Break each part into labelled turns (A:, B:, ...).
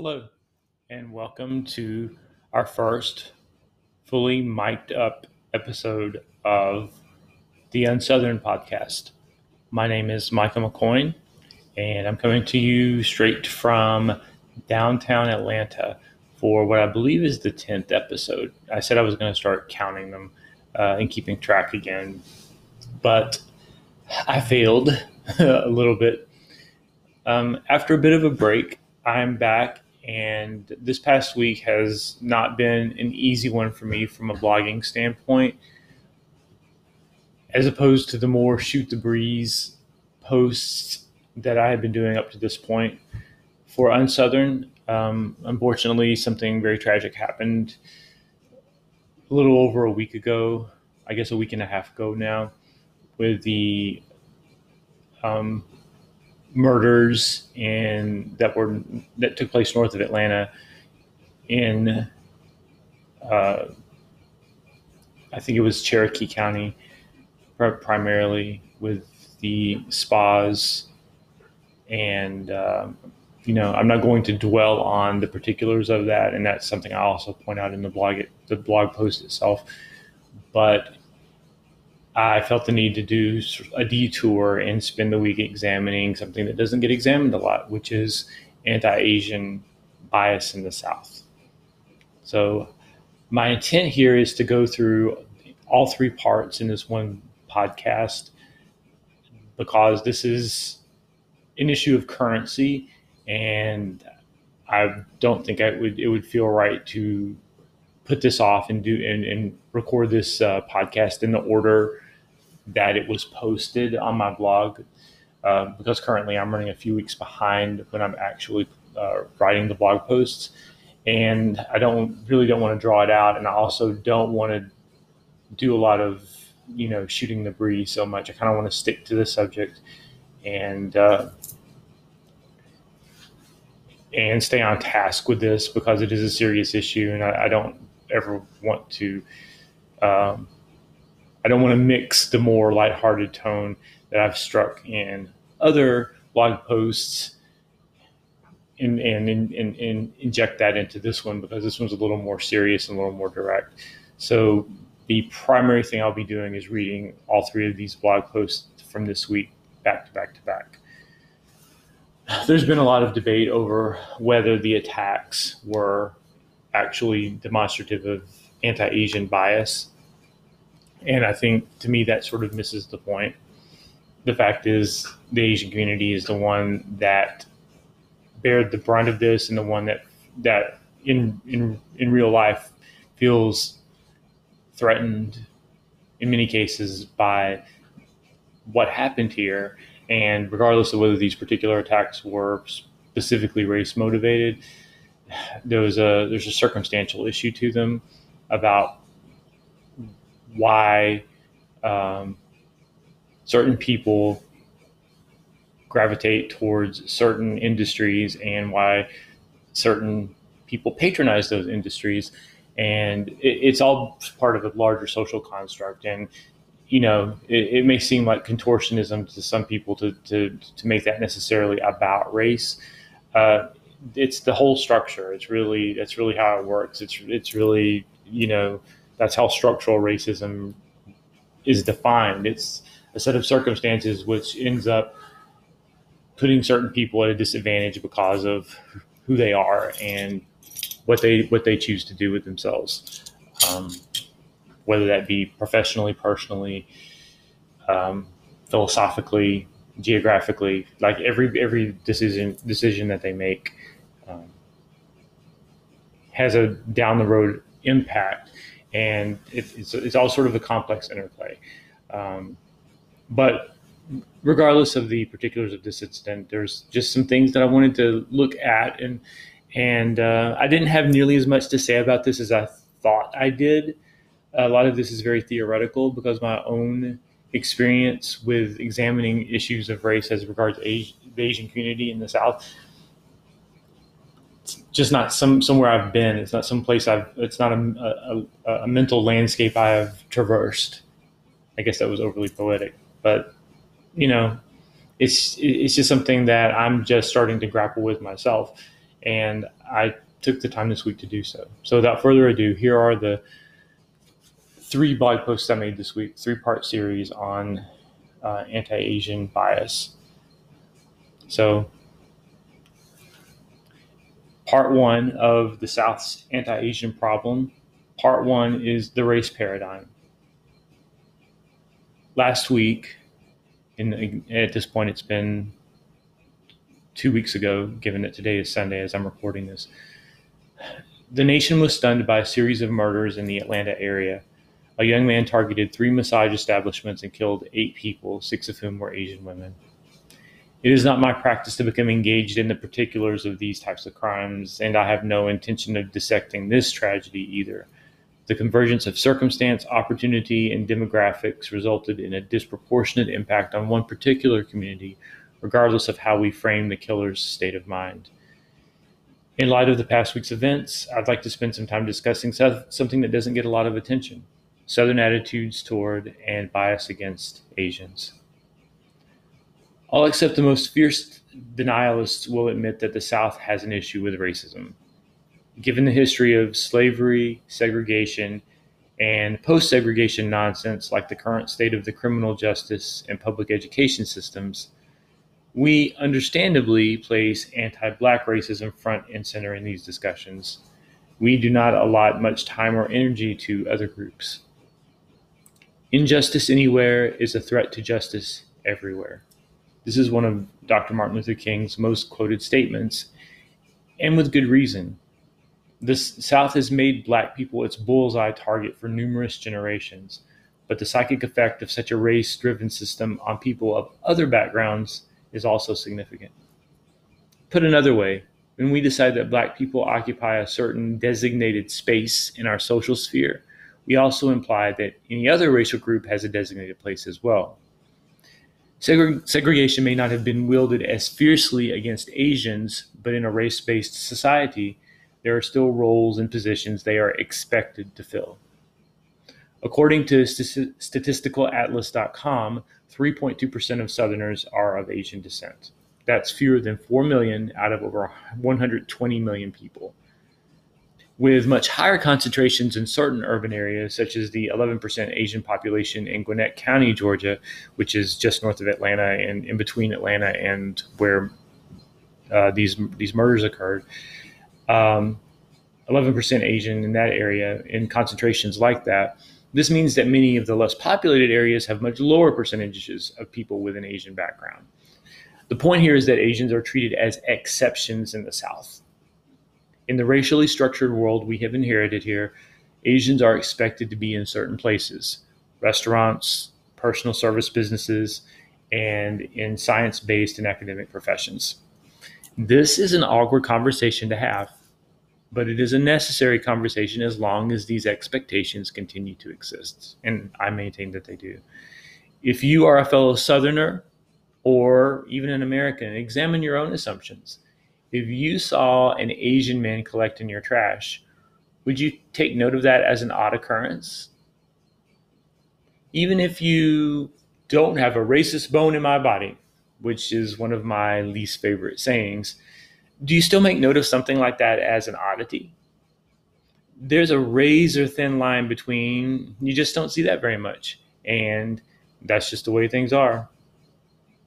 A: Hello, and welcome to our first fully mic'd up episode of the Unsouthern podcast. My name is Michael McCoyne, and I'm coming to you straight from downtown Atlanta for what I believe is the 10th episode. I said I was going to start counting them uh, and keeping track again, but I failed a little bit. Um, after a bit of a break, I'm back and this past week has not been an easy one for me from a blogging standpoint. As opposed to the more shoot the breeze posts that I had been doing up to this point for Unsouthern, um, unfortunately, something very tragic happened a little over a week ago, I guess a week and a half ago now, with the um, murders in that were that took place north of Atlanta in uh, I think it was Cherokee County primarily with the spas and um, you know I'm not going to dwell on the particulars of that and that's something I also point out in the blog it, the blog post itself. But I felt the need to do a detour and spend the week examining something that doesn't get examined a lot, which is anti Asian bias in the South. So, my intent here is to go through all three parts in this one podcast because this is an issue of currency and I don't think I would it would feel right to put this off and do and, and record this uh, podcast in the order that it was posted on my blog uh, because currently I'm running a few weeks behind when I'm actually uh, writing the blog posts, and I don't really don't want to draw it out, and I also don't want to do a lot of you know shooting the breeze so much. I kind of want to stick to the subject and uh, and stay on task with this because it is a serious issue, and I, I don't ever want to. Um, I don't want to mix the more lighthearted tone that I've struck in other blog posts and, and, and, and, inject that into this one because this one's a little more serious and a little more direct. So the primary thing I'll be doing is reading all three of these blog posts from this week back to back to back. There's been a lot of debate over whether the attacks were actually demonstrative of anti Asian bias and I think to me that sort of misses the point. The fact is, the Asian community is the one that bared the brunt of this, and the one that that in in in real life feels threatened in many cases by what happened here. And regardless of whether these particular attacks were specifically race motivated, there was a there's a circumstantial issue to them about why um, certain people gravitate towards certain industries and why certain people patronize those industries. And it, it's all part of a larger social construct. And you know it, it, may seem like contortionism to some people to, to, to make that necessarily about race. Uh, it's the whole structure. It's really that's really how it works. It's it's really you know that's how structural racism is defined. It's a set of circumstances which ends up putting certain people at a disadvantage because of who they are and what they what they choose to do with themselves, um, whether that be professionally, personally, um, philosophically, geographically. Like every every decision decision that they make um, has a down the road impact and it's, it's all sort of a complex interplay. Um, but regardless of the particulars of this incident, there's just some things that I wanted to look at, and and uh, I didn't have nearly as much to say about this as I thought I did. A lot of this is very theoretical because my own experience with examining issues of race as regards the Asian community in the South just not some somewhere I've been. It's not some place I've. It's not a, a, a mental landscape I have traversed. I guess that was overly poetic, but you know, it's it's just something that I'm just starting to grapple with myself. and I took the time this week to do so. So without further ado, here are the three blog posts I made this week, three part series on uh, anti Asian bias. So, part one of the South's anti Asian problem. Part one is the race paradigm. Last week, and at this point, it's been two weeks ago, given that today is Sunday as I'm recording this. The nation was stunned by a series of murders in the Atlanta area a young man targeted three massage establishments and killed eight people, six of whom were Asian women. It is not my practice to become engaged in the particulars of these types of crimes, and I have no intention of dissecting this tragedy either. The convergence of circumstance, opportunity, and demographics resulted in a disproportionate impact on one particular community, regardless of how we frame the killer's state of mind. In light of the past week's events, I'd like to spend some time discussing something that doesn't get a lot of attention Southern attitudes toward and bias against Asians. All except the most fierce denialists will admit that the South has an issue with racism. Given the history of slavery, segregation, and post segregation nonsense like the current state of the criminal justice and public education systems, we understandably place anti black racism front and center in these discussions. We do not allot much time or energy to other groups. Injustice anywhere is a threat to justice everywhere. This is one of Dr. Martin Luther King's most quoted statements, and with good reason. The South has made black people its bullseye target for numerous generations, but the psychic effect of such a race driven system on people of other backgrounds is also significant. Put another way, when we decide that black people occupy a certain designated space in our social sphere, we also imply that any other racial group has a designated place as well. Segregation may not have been wielded as fiercely against Asians, but in a race based society, there are still roles and positions they are expected to fill. According to statisticalatlas.com, 3.2% of Southerners are of Asian descent. That's fewer than 4 million out of over 120 million people with much higher concentrations in certain urban areas, such as the 11% Asian population in Gwinnett County, Georgia, which is just north of Atlanta and in between Atlanta and where uh, these these murders occurred. Um, 11% Asian in that area in concentrations like that. This means that many of the less populated areas have much lower percentages of people with an Asian background. The point here is that Asians are treated as exceptions in the South in the racially structured world we have inherited here, Asians are expected to be in certain places restaurants, personal service businesses, and in science based and academic professions. This is an awkward conversation to have, but it is a necessary conversation as long as these expectations continue to exist. And I maintain that they do. If you are a fellow Southerner or even an American, examine your own assumptions if you saw an Asian man collecting your trash, would you take note of that as an odd occurrence? Even if you don't have a racist bone in my body, which is one of my least favorite sayings, do you still make note of something like that as an oddity? There's a razor thin line between, you just don't see that very much. And that's just the way things are.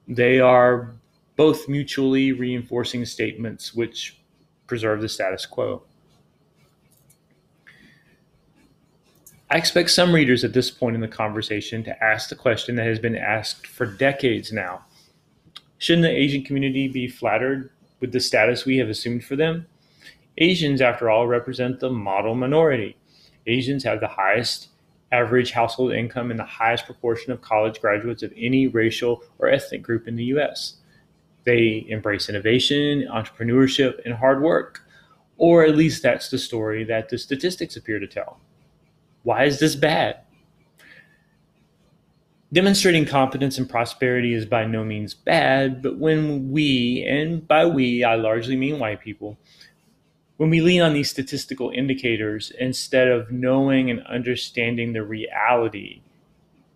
A: They are both mutually reinforcing statements which preserve the status quo. I expect some readers at this point in the conversation to ask the question that has been asked for decades now. Shouldn't the Asian community be flattered with the status we have assumed for them? Asians, after all, represent the model minority. Asians have the highest average household income and the highest proportion of college graduates of any racial or ethnic group in the US. They embrace innovation, entrepreneurship, and hard work. Or at least that's the story that the statistics appear to tell. Why is this bad? Demonstrating competence and prosperity is by no means bad, but when we, and by we I largely mean white people, when we lean on these statistical indicators instead of knowing and understanding the reality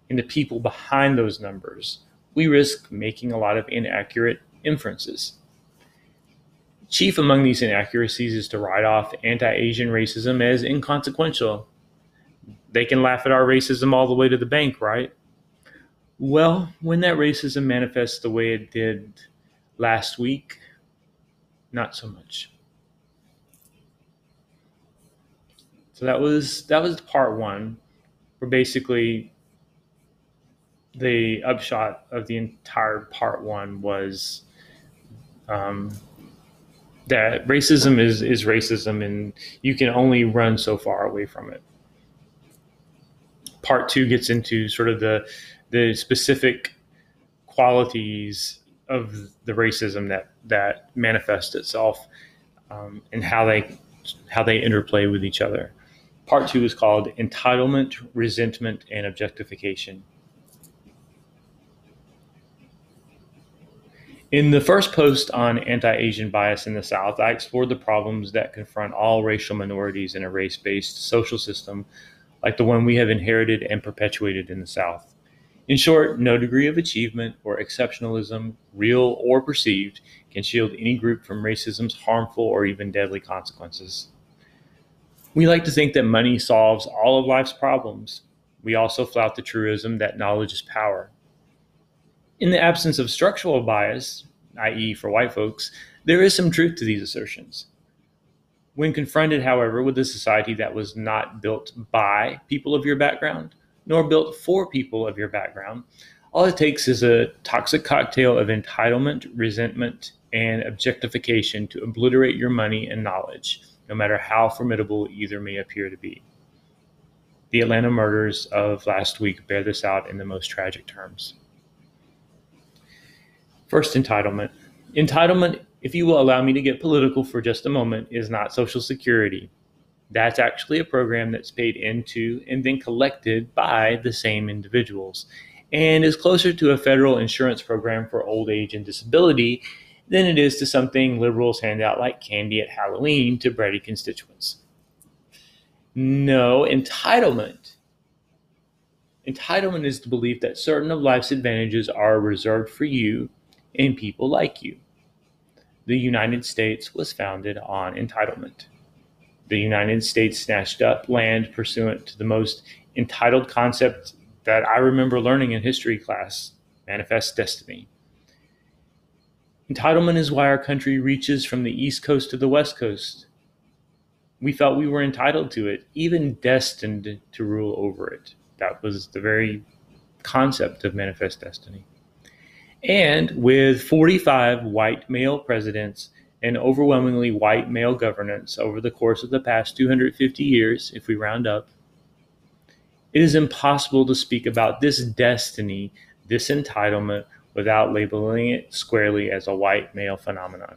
A: and the people behind those numbers, we risk making a lot of inaccurate inferences. Chief among these inaccuracies is to write off anti Asian racism as inconsequential. They can laugh at our racism all the way to the bank, right? Well, when that racism manifests the way it did last week, not so much. So that was that was part one, where basically the upshot of the entire part one was um, that racism is is racism, and you can only run so far away from it. Part two gets into sort of the the specific qualities of the racism that that manifests itself um, and how they how they interplay with each other. Part two is called entitlement, resentment, and objectification. In the first post on anti Asian bias in the South, I explored the problems that confront all racial minorities in a race based social system like the one we have inherited and perpetuated in the South. In short, no degree of achievement or exceptionalism, real or perceived, can shield any group from racism's harmful or even deadly consequences. We like to think that money solves all of life's problems. We also flout the truism that knowledge is power. In the absence of structural bias, i.e., for white folks, there is some truth to these assertions. When confronted, however, with a society that was not built by people of your background, nor built for people of your background, all it takes is a toxic cocktail of entitlement, resentment, and objectification to obliterate your money and knowledge, no matter how formidable either may appear to be. The Atlanta murders of last week bear this out in the most tragic terms. First, entitlement. Entitlement, if you will allow me to get political for just a moment, is not Social Security. That's actually a program that's paid into and then collected by the same individuals and is closer to a federal insurance program for old age and disability than it is to something liberals hand out like candy at Halloween to bratty constituents. No, entitlement. Entitlement is the belief that certain of life's advantages are reserved for you and people like you. The United States was founded on entitlement. The United States snatched up land pursuant to the most entitled concept that I remember learning in history class manifest destiny. Entitlement is why our country reaches from the East Coast to the West Coast. We felt we were entitled to it, even destined to rule over it. That was the very concept of manifest destiny. And with 45 white male presidents and overwhelmingly white male governance over the course of the past 250 years, if we round up, it is impossible to speak about this destiny, this entitlement, without labeling it squarely as a white male phenomenon.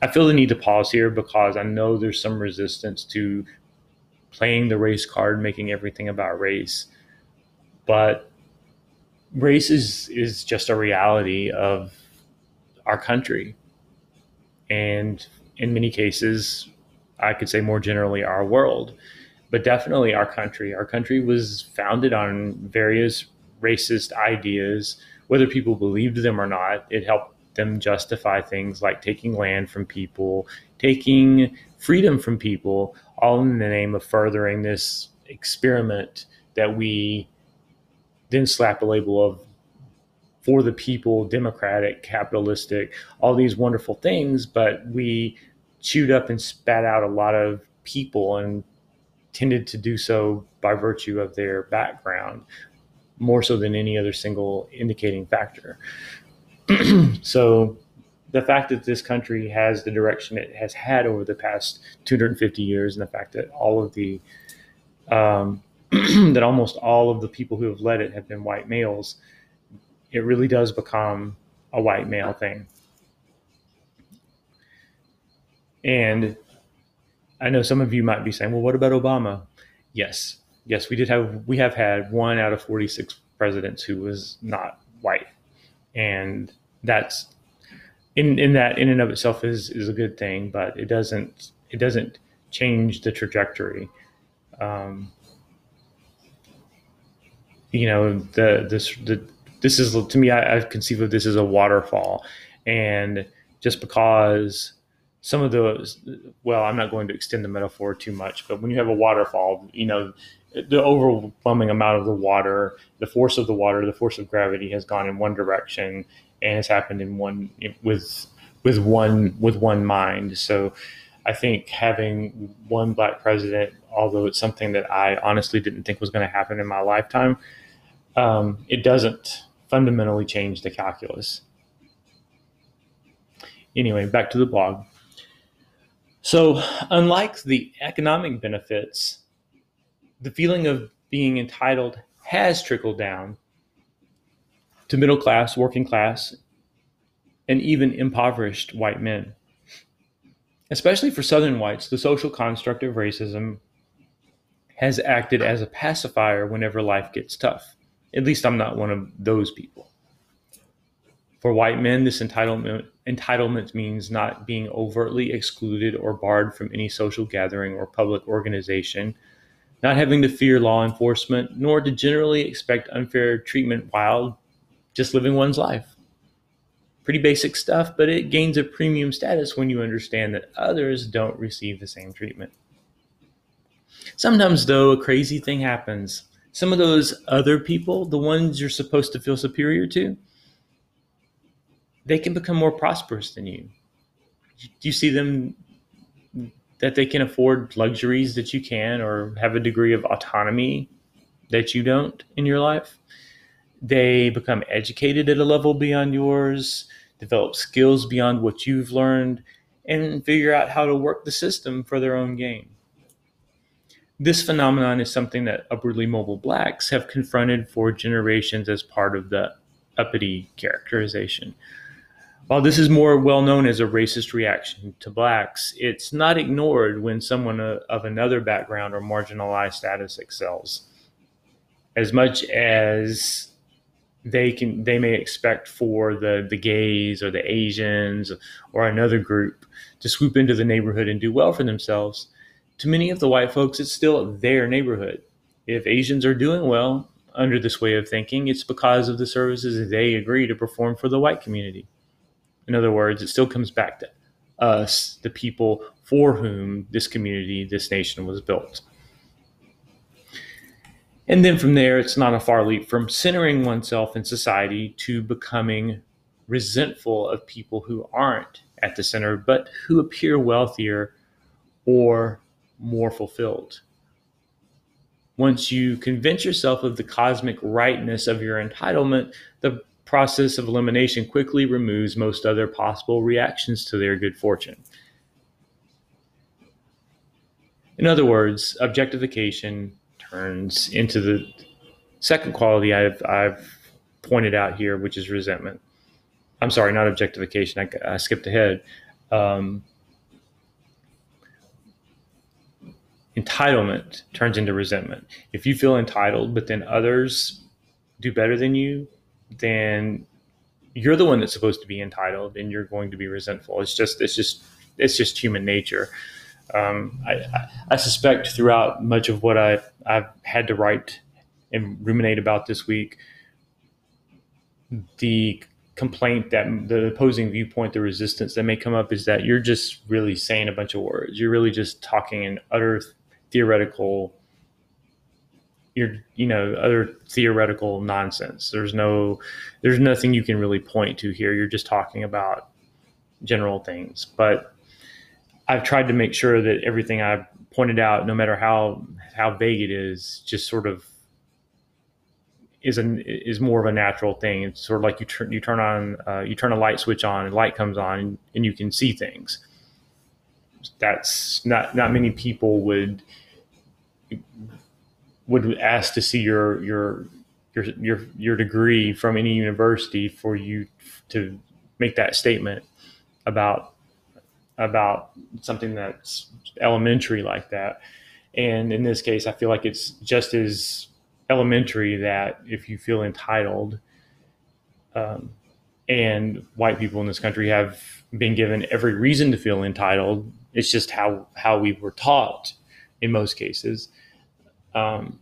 A: I feel the need to pause here because I know there's some resistance to playing the race card, making everything about race but race is is just a reality of our country. And in many cases i could say more generally our world. But definitely our country. Our country was founded on various racist ideas. Whether people believed them or not it helped them justify things like taking land from people taking freedom from people all in the name of furthering this experiment that we then slap a label of for the people, democratic, capitalistic, all these wonderful things, but we chewed up and spat out a lot of people and tended to do so by virtue of their background, more so than any other single indicating factor. so the fact that this country has the direction it has had over the past 250 years, and the fact that all of the um, that almost all of the people who have led it have been white males, it really does become a white male thing. And I know some of you might be saying, well, what about Obama? Yes, yes, we did have, we have had one out of 46 presidents who was not white. And that's, in, in that in and of itself is, is a good thing, but it doesn't, it doesn't change the trajectory. Um, you know the this the this is to me, I, I conceive of this as a waterfall, and just because some of those, well, I'm not going to extend the metaphor too much, but when you have a waterfall, you know, the overwhelming amount of the water, the force of the water, the force of gravity has gone in one direction and has happened in one with with one with one mind. So I think having one black president, although it's something that I honestly didn't think was going to happen in my lifetime, um, it doesn't fundamentally change the calculus. Anyway, back to the blog. So, unlike the economic benefits, the feeling of being entitled has trickled down to middle class, working class, and even impoverished white men. Especially for Southern whites, the social construct of racism has acted as a pacifier whenever life gets tough. At least I'm not one of those people. For white men, this entitlement entitlement means not being overtly excluded or barred from any social gathering or public organization, not having to fear law enforcement, nor to generally expect unfair treatment while just living one's life. Pretty basic stuff, but it gains a premium status when you understand that others don't receive the same treatment. Sometimes, though, a crazy thing happens. Some of those other people, the ones you're supposed to feel superior to, they can become more prosperous than you. Do you see them that they can afford luxuries that you can or have a degree of autonomy that you don't in your life? They become educated at a level beyond yours, develop skills beyond what you've learned, and figure out how to work the system for their own gain. This phenomenon is something that upwardly mobile blacks have confronted for generations as part of the uppity characterization. While this is more well known as a racist reaction to blacks, it's not ignored when someone of another background or marginalized status excels. As much as they can they may expect for the the gays or the Asians or another group to swoop into the neighborhood and do well for themselves, to many of the white folks it's still their neighborhood. If Asians are doing well under this way of thinking, it's because of the services they agree to perform for the white community. In other words, it still comes back to us, the people for whom this community, this nation was built. And then from there, it's not a far leap from centering oneself in society to becoming resentful of people who aren't at the center, but who appear wealthier or more fulfilled. Once you convince yourself of the cosmic rightness of your entitlement, the process of elimination quickly removes most other possible reactions to their good fortune. In other words, objectification turns into the second quality I've, I've pointed out here, which is resentment. I'm sorry, not objectification. I, I skipped ahead. Um, entitlement turns into resentment. If you feel entitled, but then others do better than you, then you're the one that's supposed to be entitled and you're going to be resentful. It's just it's just it's just human nature. Um, I, I, suspect throughout much of what I, I've had to write and ruminate about this week, the complaint that the opposing viewpoint, the resistance that may come up is that you're just really saying a bunch of words. You're really just talking in utter theoretical your you know other theoretical nonsense. There's no there's nothing you can really point to here. You're just talking about general things. But i've tried to make sure that everything i've pointed out no matter how how vague it is just sort of is an is more of a natural thing. It's sort of like you turn you turn on uh, you turn a light switch on and light comes on and, and you can see things. That's not not many people would would ask to see your your your your your degree from any university for you to make that statement about about something that's elementary like that. And in this case, I feel like it's just as elementary that if you feel entitled, um, and white people in this country have been given every reason to feel entitled. It's just how how we were taught in most cases um,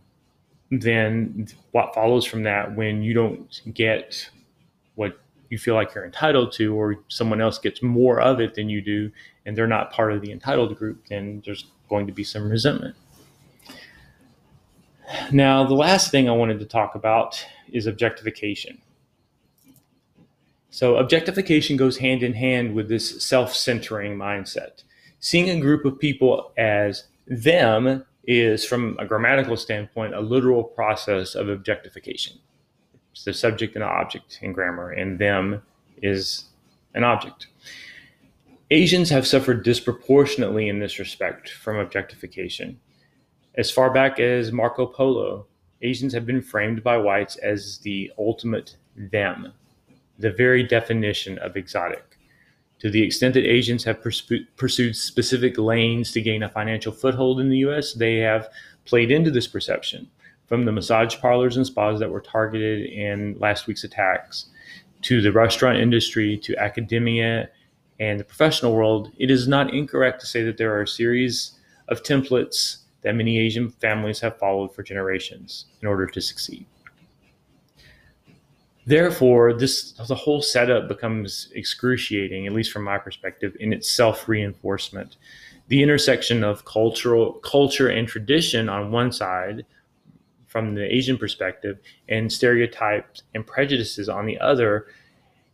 A: then what follows from that when you don't get what you feel like you're entitled to, or someone else gets more of it than you do, and they're not part of the entitled group, then there's going to be some resentment. Now, the last thing I wanted to talk about is objectification. So, objectification goes hand in hand with this self centering mindset. Seeing a group of people as them is, from a grammatical standpoint, a literal process of objectification. It's the subject and object in grammar, and them is an object. Asians have suffered disproportionately in this respect from objectification. As far back as Marco Polo, Asians have been framed by whites as the ultimate them, the very definition of exotic. To the extent that Asians have pursued specific lanes to gain a financial foothold in the US, they have played into this perception. From the massage parlors and spas that were targeted in last week's attacks, to the restaurant industry, to academia, and the professional world, it is not incorrect to say that there are a series of templates that many Asian families have followed for generations in order to succeed. Therefore, this the whole setup becomes excruciating, at least from my perspective, in its self-reinforcement. The intersection of cultural culture and tradition on one side, from the Asian perspective, and stereotypes and prejudices on the other,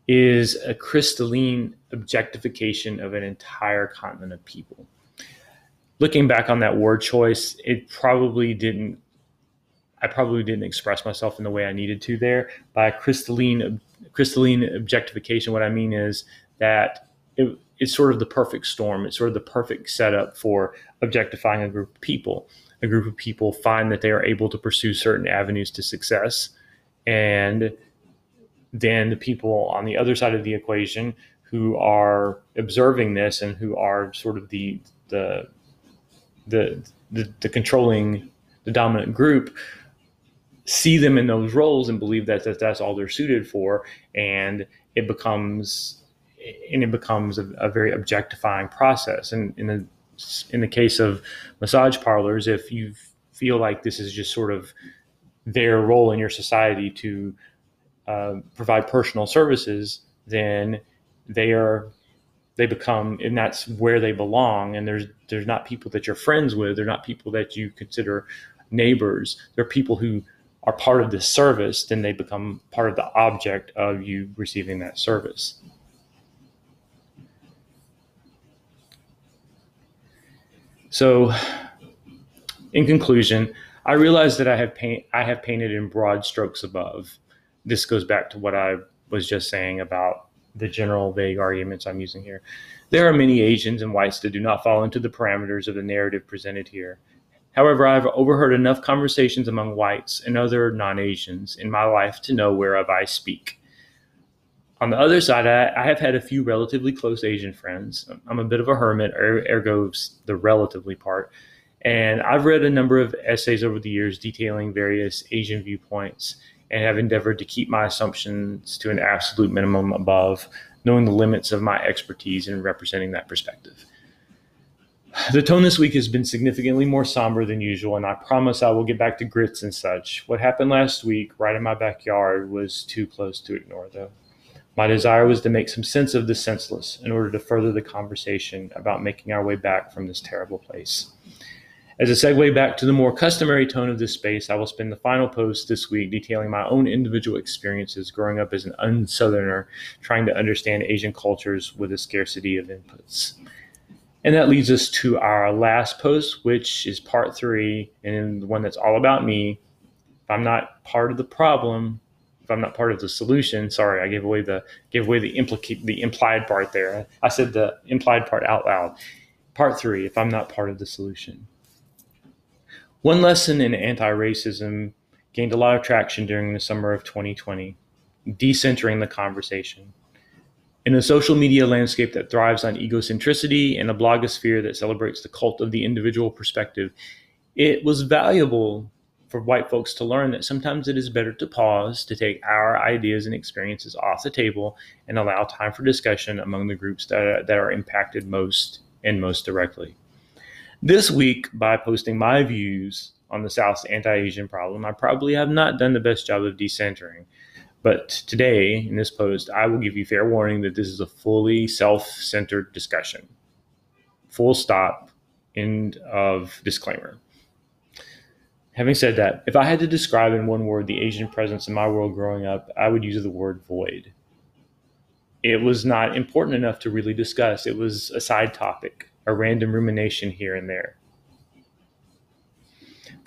A: is a crystalline objectification of an entire continent of people looking back on that word choice, it probably didn't. I probably didn't express myself in the way I needed to there. By crystalline crystalline objectification, what I mean is that it, it's sort of the perfect storm. It's sort of the perfect setup for objectifying a group of people. A group of people find that they are able to pursue certain avenues to success, and then the people on the other side of the equation who are observing this and who are sort of the the the, the, the controlling the dominant group see them in those roles and believe that, that that's all they're suited for. And it becomes and it becomes a, a very objectifying process. And in the in the case of massage parlors if you feel like this is just sort of their role in your society to uh, provide personal services then they are they become and that's where they belong. And there's there's not people that you're friends with. They're not people that you consider neighbors. They're people who are part of this service then they become part of the object of you receiving that service so in conclusion i realize that i have paint i have painted in broad strokes above this goes back to what i was just saying about the general vague arguments I'm using here. There are many Asians and whites that do not fall into the parameters of the narrative presented here. However, I've overheard enough conversations among whites and other non Asians in my life to know whereof I speak. On the other side, I, I, have had a few relatively close Asian friends. I'm a bit of a hermit, er, ergo the relatively part. And I've read a number of essays over the years detailing various Asian viewpoints and have endeavored to keep my assumptions to an absolute minimum above knowing the limits of my expertise in representing that perspective. The tone this week has been significantly more somber than usual, and I promise I will get back to grits and such. What happened last week, right in my backyard, was too close to ignore, though. My desire was to make some sense of the senseless in order to further the conversation about making our way back from this terrible place. As a segue back to the more customary tone of this space, I will spend the final post this week detailing my own individual experiences growing up as an unsoutherner, trying to understand Asian cultures with a scarcity of inputs. And that leads us to our last post, which is part three, and the one that's all about me. If I'm not part of the problem, if I'm not part of the solution, sorry, I gave away the gave away the implicate the implied part there. I said the implied part out loud. Part three, if I'm not part of the solution. One lesson in anti racism gained a lot of traction during the summer of 2020, decentering the conversation. In a social media landscape that thrives on egocentricity and a blogosphere that celebrates the cult of the individual perspective, it was valuable for white folks to learn that sometimes it is better to pause, to take our ideas and experiences off the table, and allow time for discussion among the groups that are, that are impacted most and most directly. This week, by posting my views on the South's anti Asian problem, I probably have not done the best job of decentering. But today, in this post, I will give you fair warning that this is a fully self centered discussion. Full stop, end of disclaimer. Having said that, if I had to describe in one word the Asian presence in my world growing up, I would use the word void. It was not important enough to really discuss, it was a side topic, a random rumination here and there.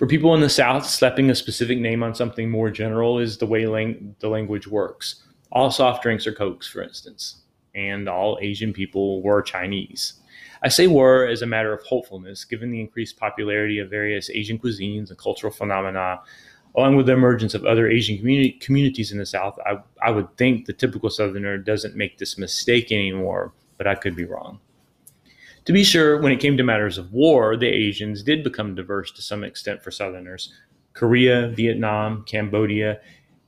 A: For people in the South, slapping a specific name on something more general is the way lang- the language works. All soft drinks are Cokes, for instance, and all Asian people were Chinese. I say were as a matter of hopefulness, given the increased popularity of various Asian cuisines and cultural phenomena, along with the emergence of other Asian communi- communities in the South. I, I would think the typical Southerner doesn't make this mistake anymore, but I could be wrong. To be sure, when it came to matters of war, the Asians did become diverse to some extent for Southerners. Korea, Vietnam, Cambodia,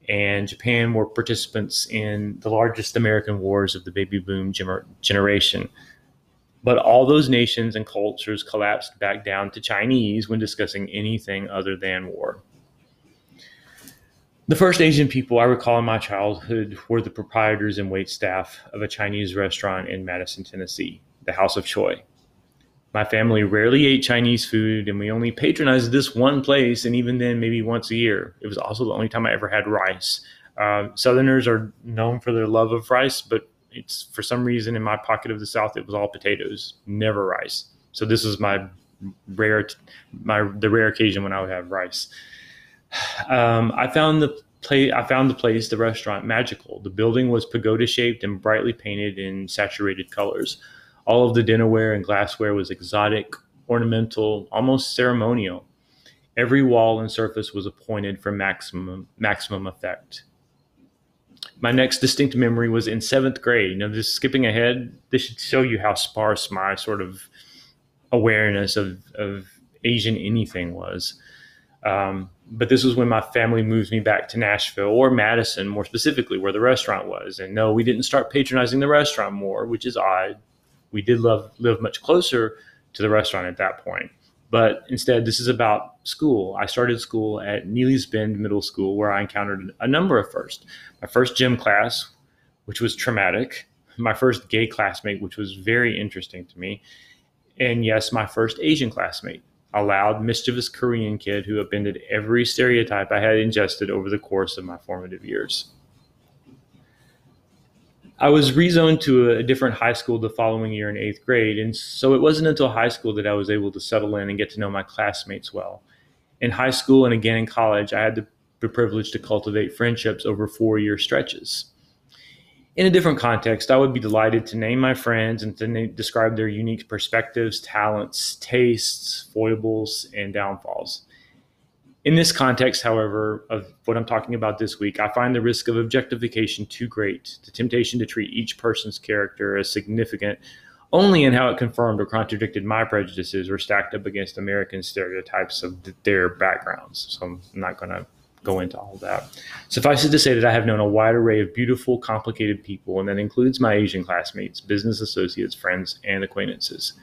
A: and Japan were participants in the largest American wars of the baby boom generation. But all those nations and cultures collapsed back down to Chinese when discussing anything other than war. The first Asian people I recall in my childhood were the proprietors and wait staff of a Chinese restaurant in Madison, Tennessee, the House of Choi. My family rarely ate Chinese food, and we only patronized this one place, and even then, maybe once a year. It was also the only time I ever had rice. Uh, Southerners are known for their love of rice, but it's for some reason in my pocket of the South, it was all potatoes, never rice. So this was my rare, my the rare occasion when I would have rice. Um, I found the play. I found the place, the restaurant, magical. The building was pagoda shaped and brightly painted in saturated colors. All of the dinnerware and glassware was exotic, ornamental, almost ceremonial. Every wall and surface was appointed for maximum maximum effect. My next distinct memory was in seventh grade. Now, just skipping ahead, this should show you how sparse my sort of awareness of, of Asian anything was. Um, but this was when my family moved me back to Nashville or Madison, more specifically, where the restaurant was. And no, we didn't start patronizing the restaurant more, which is odd we did love, live much closer to the restaurant at that point. But instead, this is about school. I started school at Neely's Bend Middle School, where I encountered a number of firsts. My first gym class, which was traumatic, my first gay classmate, which was very interesting to me, and yes, my first Asian classmate, a loud, mischievous Korean kid who upended every stereotype I had ingested over the course of my formative years. I was rezoned to a different high school the following year in eighth grade. And so it wasn't until high school that I was able to settle in and get to know my classmates well. In high school and again in college, I had the privilege to cultivate friendships over four year stretches. In a different context, I would be delighted to name my friends and to describe their unique perspectives, talents, tastes, foibles, and downfalls. In this context, however, of what I'm talking about this week, I find the risk of objectification too great, the temptation to treat each person's character as significant only in how it confirmed or contradicted my prejudices or stacked up against American stereotypes of their backgrounds. So I'm not going to go into all that. Suffice it to say that I have known a wide array of beautiful, complicated people, and that includes my Asian classmates, business associates, friends, and acquaintances.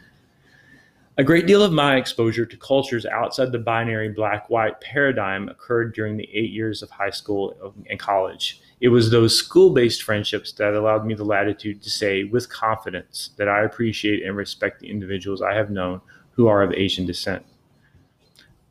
A: A great deal of my exposure to cultures outside the binary black white paradigm occurred during the eight years of high school and college. It was those school based friendships that allowed me the latitude to say with confidence that I appreciate and respect the individuals I have known who are of Asian descent.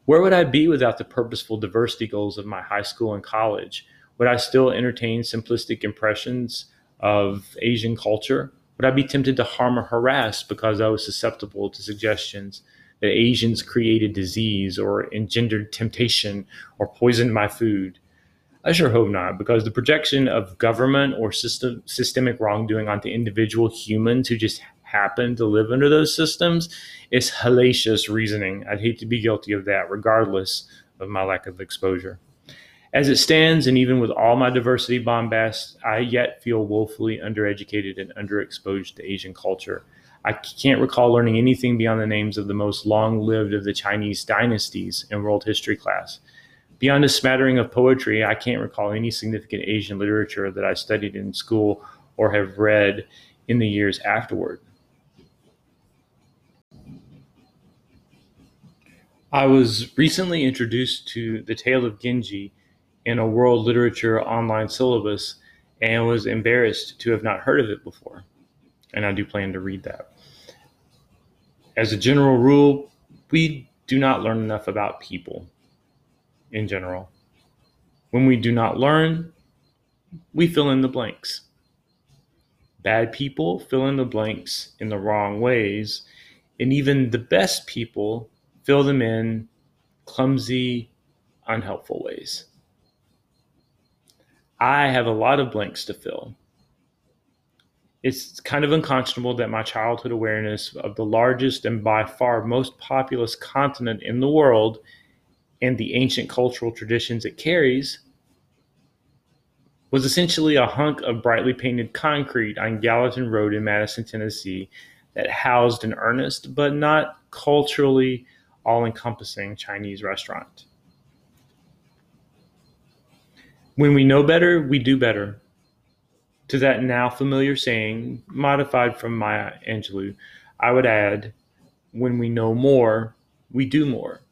A: Where would I be without the purposeful diversity goals of my high school and college? Would I still entertain simplistic impressions of Asian culture? Would I be tempted to harm or harass because I was susceptible to suggestions that Asians created disease or engendered temptation or poisoned my food? I sure hope not, because the projection of government or system, systemic wrongdoing onto individual humans who just happen to live under those systems is hellacious reasoning. I'd hate to be guilty of that, regardless of my lack of exposure. As it stands, and even with all my diversity bombast, I yet feel woefully undereducated and underexposed to Asian culture. I can't recall learning anything beyond the names of the most long lived of the Chinese dynasties in world history class. Beyond a smattering of poetry, I can't recall any significant Asian literature that I studied in school or have read in the years afterward. I was recently introduced to the tale of Genji in a world literature online syllabus and was embarrassed to have not heard of it before. And I do plan to read that. As a general rule, we do not learn enough about people in general. When we do not learn, we fill in the blanks. Bad people fill in the blanks in the wrong ways, and even the best people fill them in clumsy, unhelpful ways. I have a lot of blanks to fill. It's kind of unconscionable that my childhood awareness of the largest and by far most populous continent in the world and the ancient cultural traditions it carries was essentially a hunk of brightly painted concrete on Gallatin Road in Madison, Tennessee, that housed an earnest but not culturally all encompassing Chinese restaurant. When we know better, we do better. To that now familiar saying, modified from Maya Angelou, I would add, when we know more, we do more.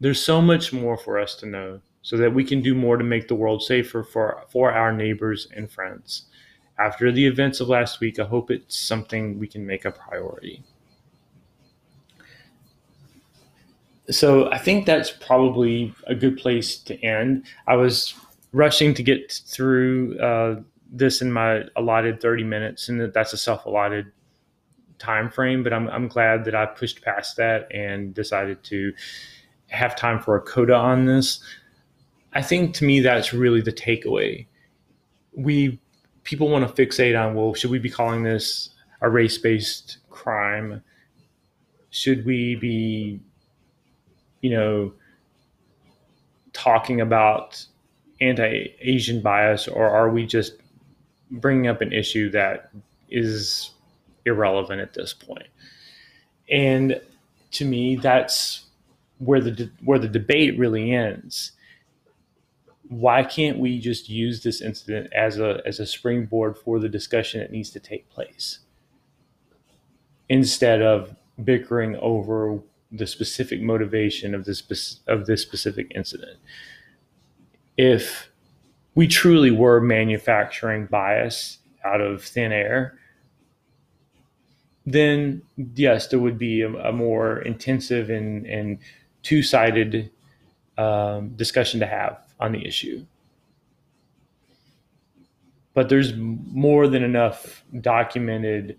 A: There's so much more for us to know so that we can do more to make the world safer for, for our neighbors and friends. After the events of last week, I hope it's something we can make a priority. So I think that's probably a good place to end. I was rushing to get through uh, this in my allotted 30 minutes, and that's a self-allotted time frame. But I'm I'm glad that I pushed past that and decided to have time for a coda on this. I think to me that's really the takeaway. We people want to fixate on well, should we be calling this a race-based crime? Should we be, you know, talking about anti-Asian bias, or are we just bringing up an issue that is irrelevant at this point? And to me, that's where the where the debate really ends. Why can't we just use this incident as a as a springboard for the discussion that needs to take place, instead of bickering over the specific motivation of this of this specific incident? If we truly were manufacturing bias out of thin air, then yes, there would be a, a more intensive and, and two sided um, discussion to have on the issue. But there's more than enough documented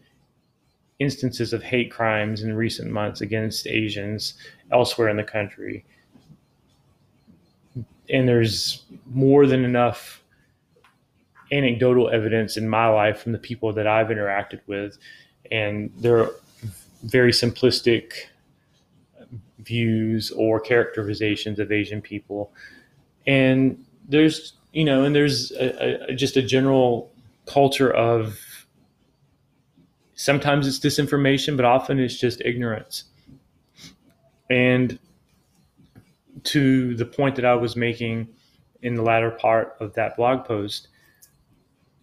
A: instances of hate crimes in recent months against Asians elsewhere in the country and there's more than enough anecdotal evidence in my life from the people that I've interacted with, and they're very simplistic views or characterizations of Asian people, and there's you know, and there's a, a, just a general culture of sometimes it's disinformation, but often it's just ignorance, and to the point that I was making in the latter part of that blog post,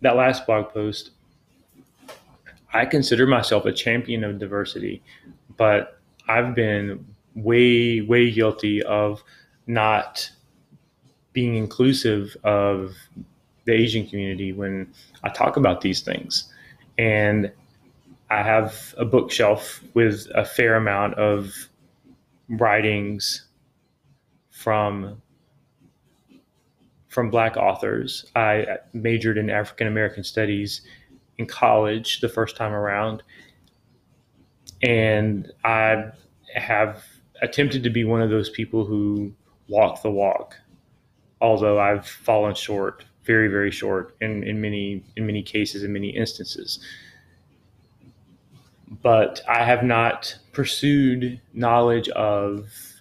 A: that last blog post, I consider myself a champion of diversity, but I've been way, way guilty of not being inclusive of the Asian community when I talk about these things. And I have a bookshelf with a fair amount of writings from from black authors. I majored in African American studies in college the first time around, and I have attempted to be one of those people who walk the walk. Although I've fallen short, very very short in, in many in many cases in many instances. But I have not pursued knowledge of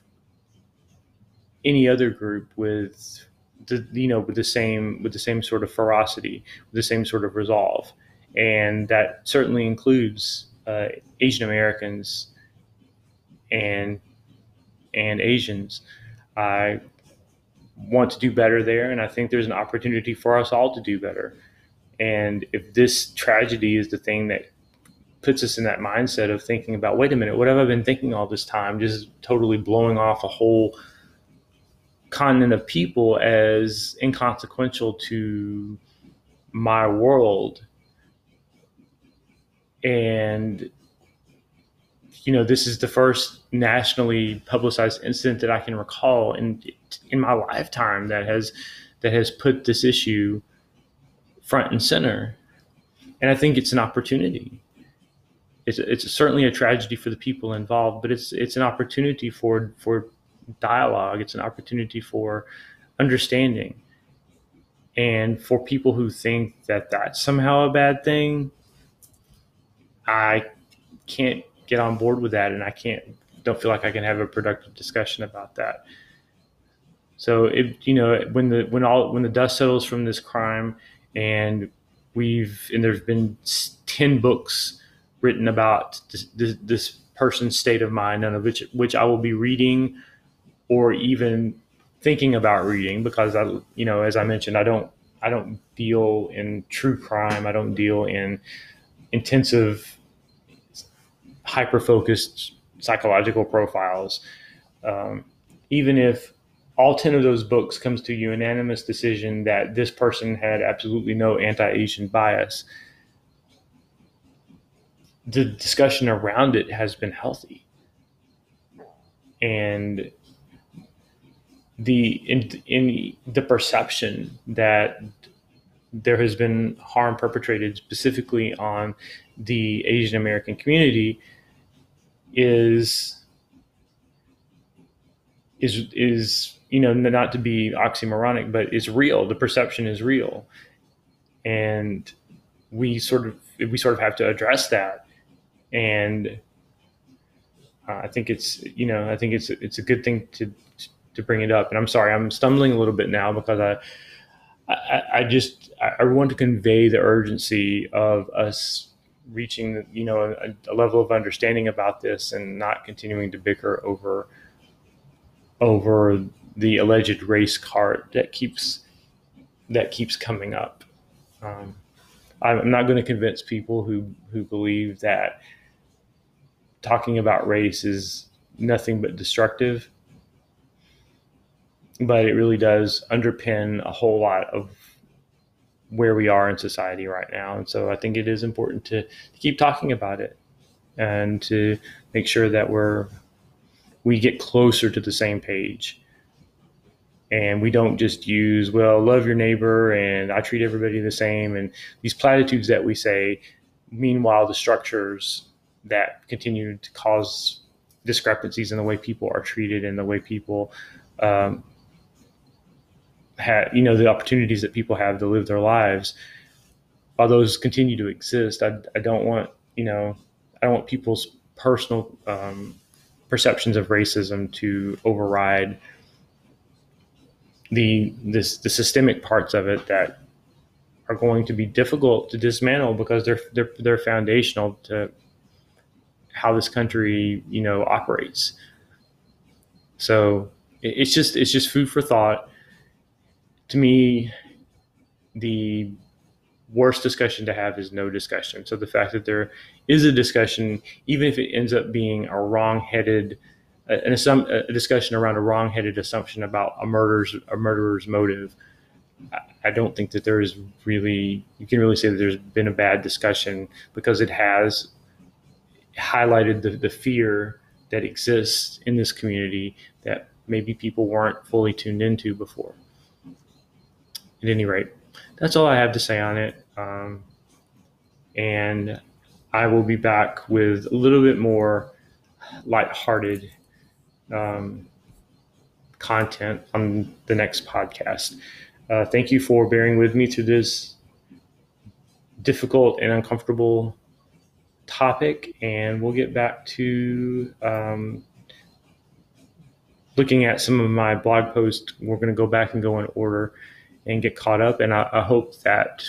A: any other group with the you know with the same with the same sort of ferocity, with the same sort of resolve, and that certainly includes uh, Asian Americans and and Asians. I want to do better there, and I think there's an opportunity for us all to do better. And if this tragedy is the thing that puts us in that mindset of thinking about, wait a minute, what have I been thinking all this time? Just totally blowing off a whole continent of people as inconsequential to my world. And you know, this is the first nationally publicized incident that I can recall in in my lifetime that has that has put this issue front and center. And I think it's an opportunity. It's, it's certainly a tragedy for the people involved, but it's it's an opportunity for for dialogue. It's an opportunity for understanding. And for people who think that that's somehow a bad thing, I can't get on board with that, and I can't don't feel like I can have a productive discussion about that. So it you know when the when all when the dust settles from this crime, and we've and there's been ten books written about this, this, this person's state of mind, none of which which I will be reading or even thinking about reading because I you know as I mentioned I don't I don't deal in true crime. I don't deal in intensive hyper focused psychological profiles. Um, even if all 10 of those books comes to unanimous decision that this person had absolutely no anti-asian bias the discussion around it has been healthy and the in, in the perception that there has been harm perpetrated specifically on the asian american community is is is you know not to be oxymoronic but is real. The perception is real. And we sort of we sort of have to address that. And uh, i think it's you know i think it's it's a good thing to to bring it up and i'm sorry i'm stumbling a little bit now because i I, I just I want to convey the urgency of us reaching you know a, a, level of understanding about this and not continuing to bicker over over the alleged race card that keeps that keeps coming up. Um, I'm not going to convince people who who believe that talking about race is nothing but destructive, but it really does underpin a whole lot of where we are in society right now. And so I think it is important to, to keep talking about it and to make sure that we're we get closer to the same page. And we don't just use, well, love your neighbor and I treat everybody the same and these platitudes that we say. Meanwhile, the structures that continue to cause discrepancies in the way people are treated and the way people um, have, you know, the opportunities that people have to live their lives, while those continue to exist, I, I don't want, you know, I don't want people's personal um, perceptions of racism to override the this the systemic parts of it that are going to be difficult to dismantle because they're they're they're foundational to how this country you know operates. So it's just it's just food for thought to me, the worst discussion to have is no discussion. So the fact that there is a discussion, even if it ends up being a wrong-headed, an assum- a discussion around a wrong-headed assumption about a murderer's a murderer's motive, I don't think that there is really you can really say that there's been a bad discussion because it has highlighted the, the fear that exists in this community that maybe people weren't fully tuned into before at any rate, that's all I have to say on it. Um, and I will be back with a little bit more lighthearted um, content on the next podcast. Uh, thank you for bearing with me through this difficult and uncomfortable topic, and we'll get back to um, looking at some of my blog posts. We're going to go back and go in order and get caught up. And I, I hope that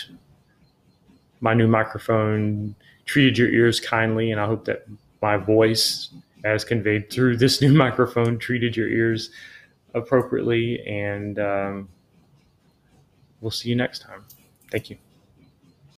A: my new microphone treated your ears kindly, and I hope that my voice, as conveyed through this new microphone, treated your ears appropriately. And um, we'll see you next time. Thank you.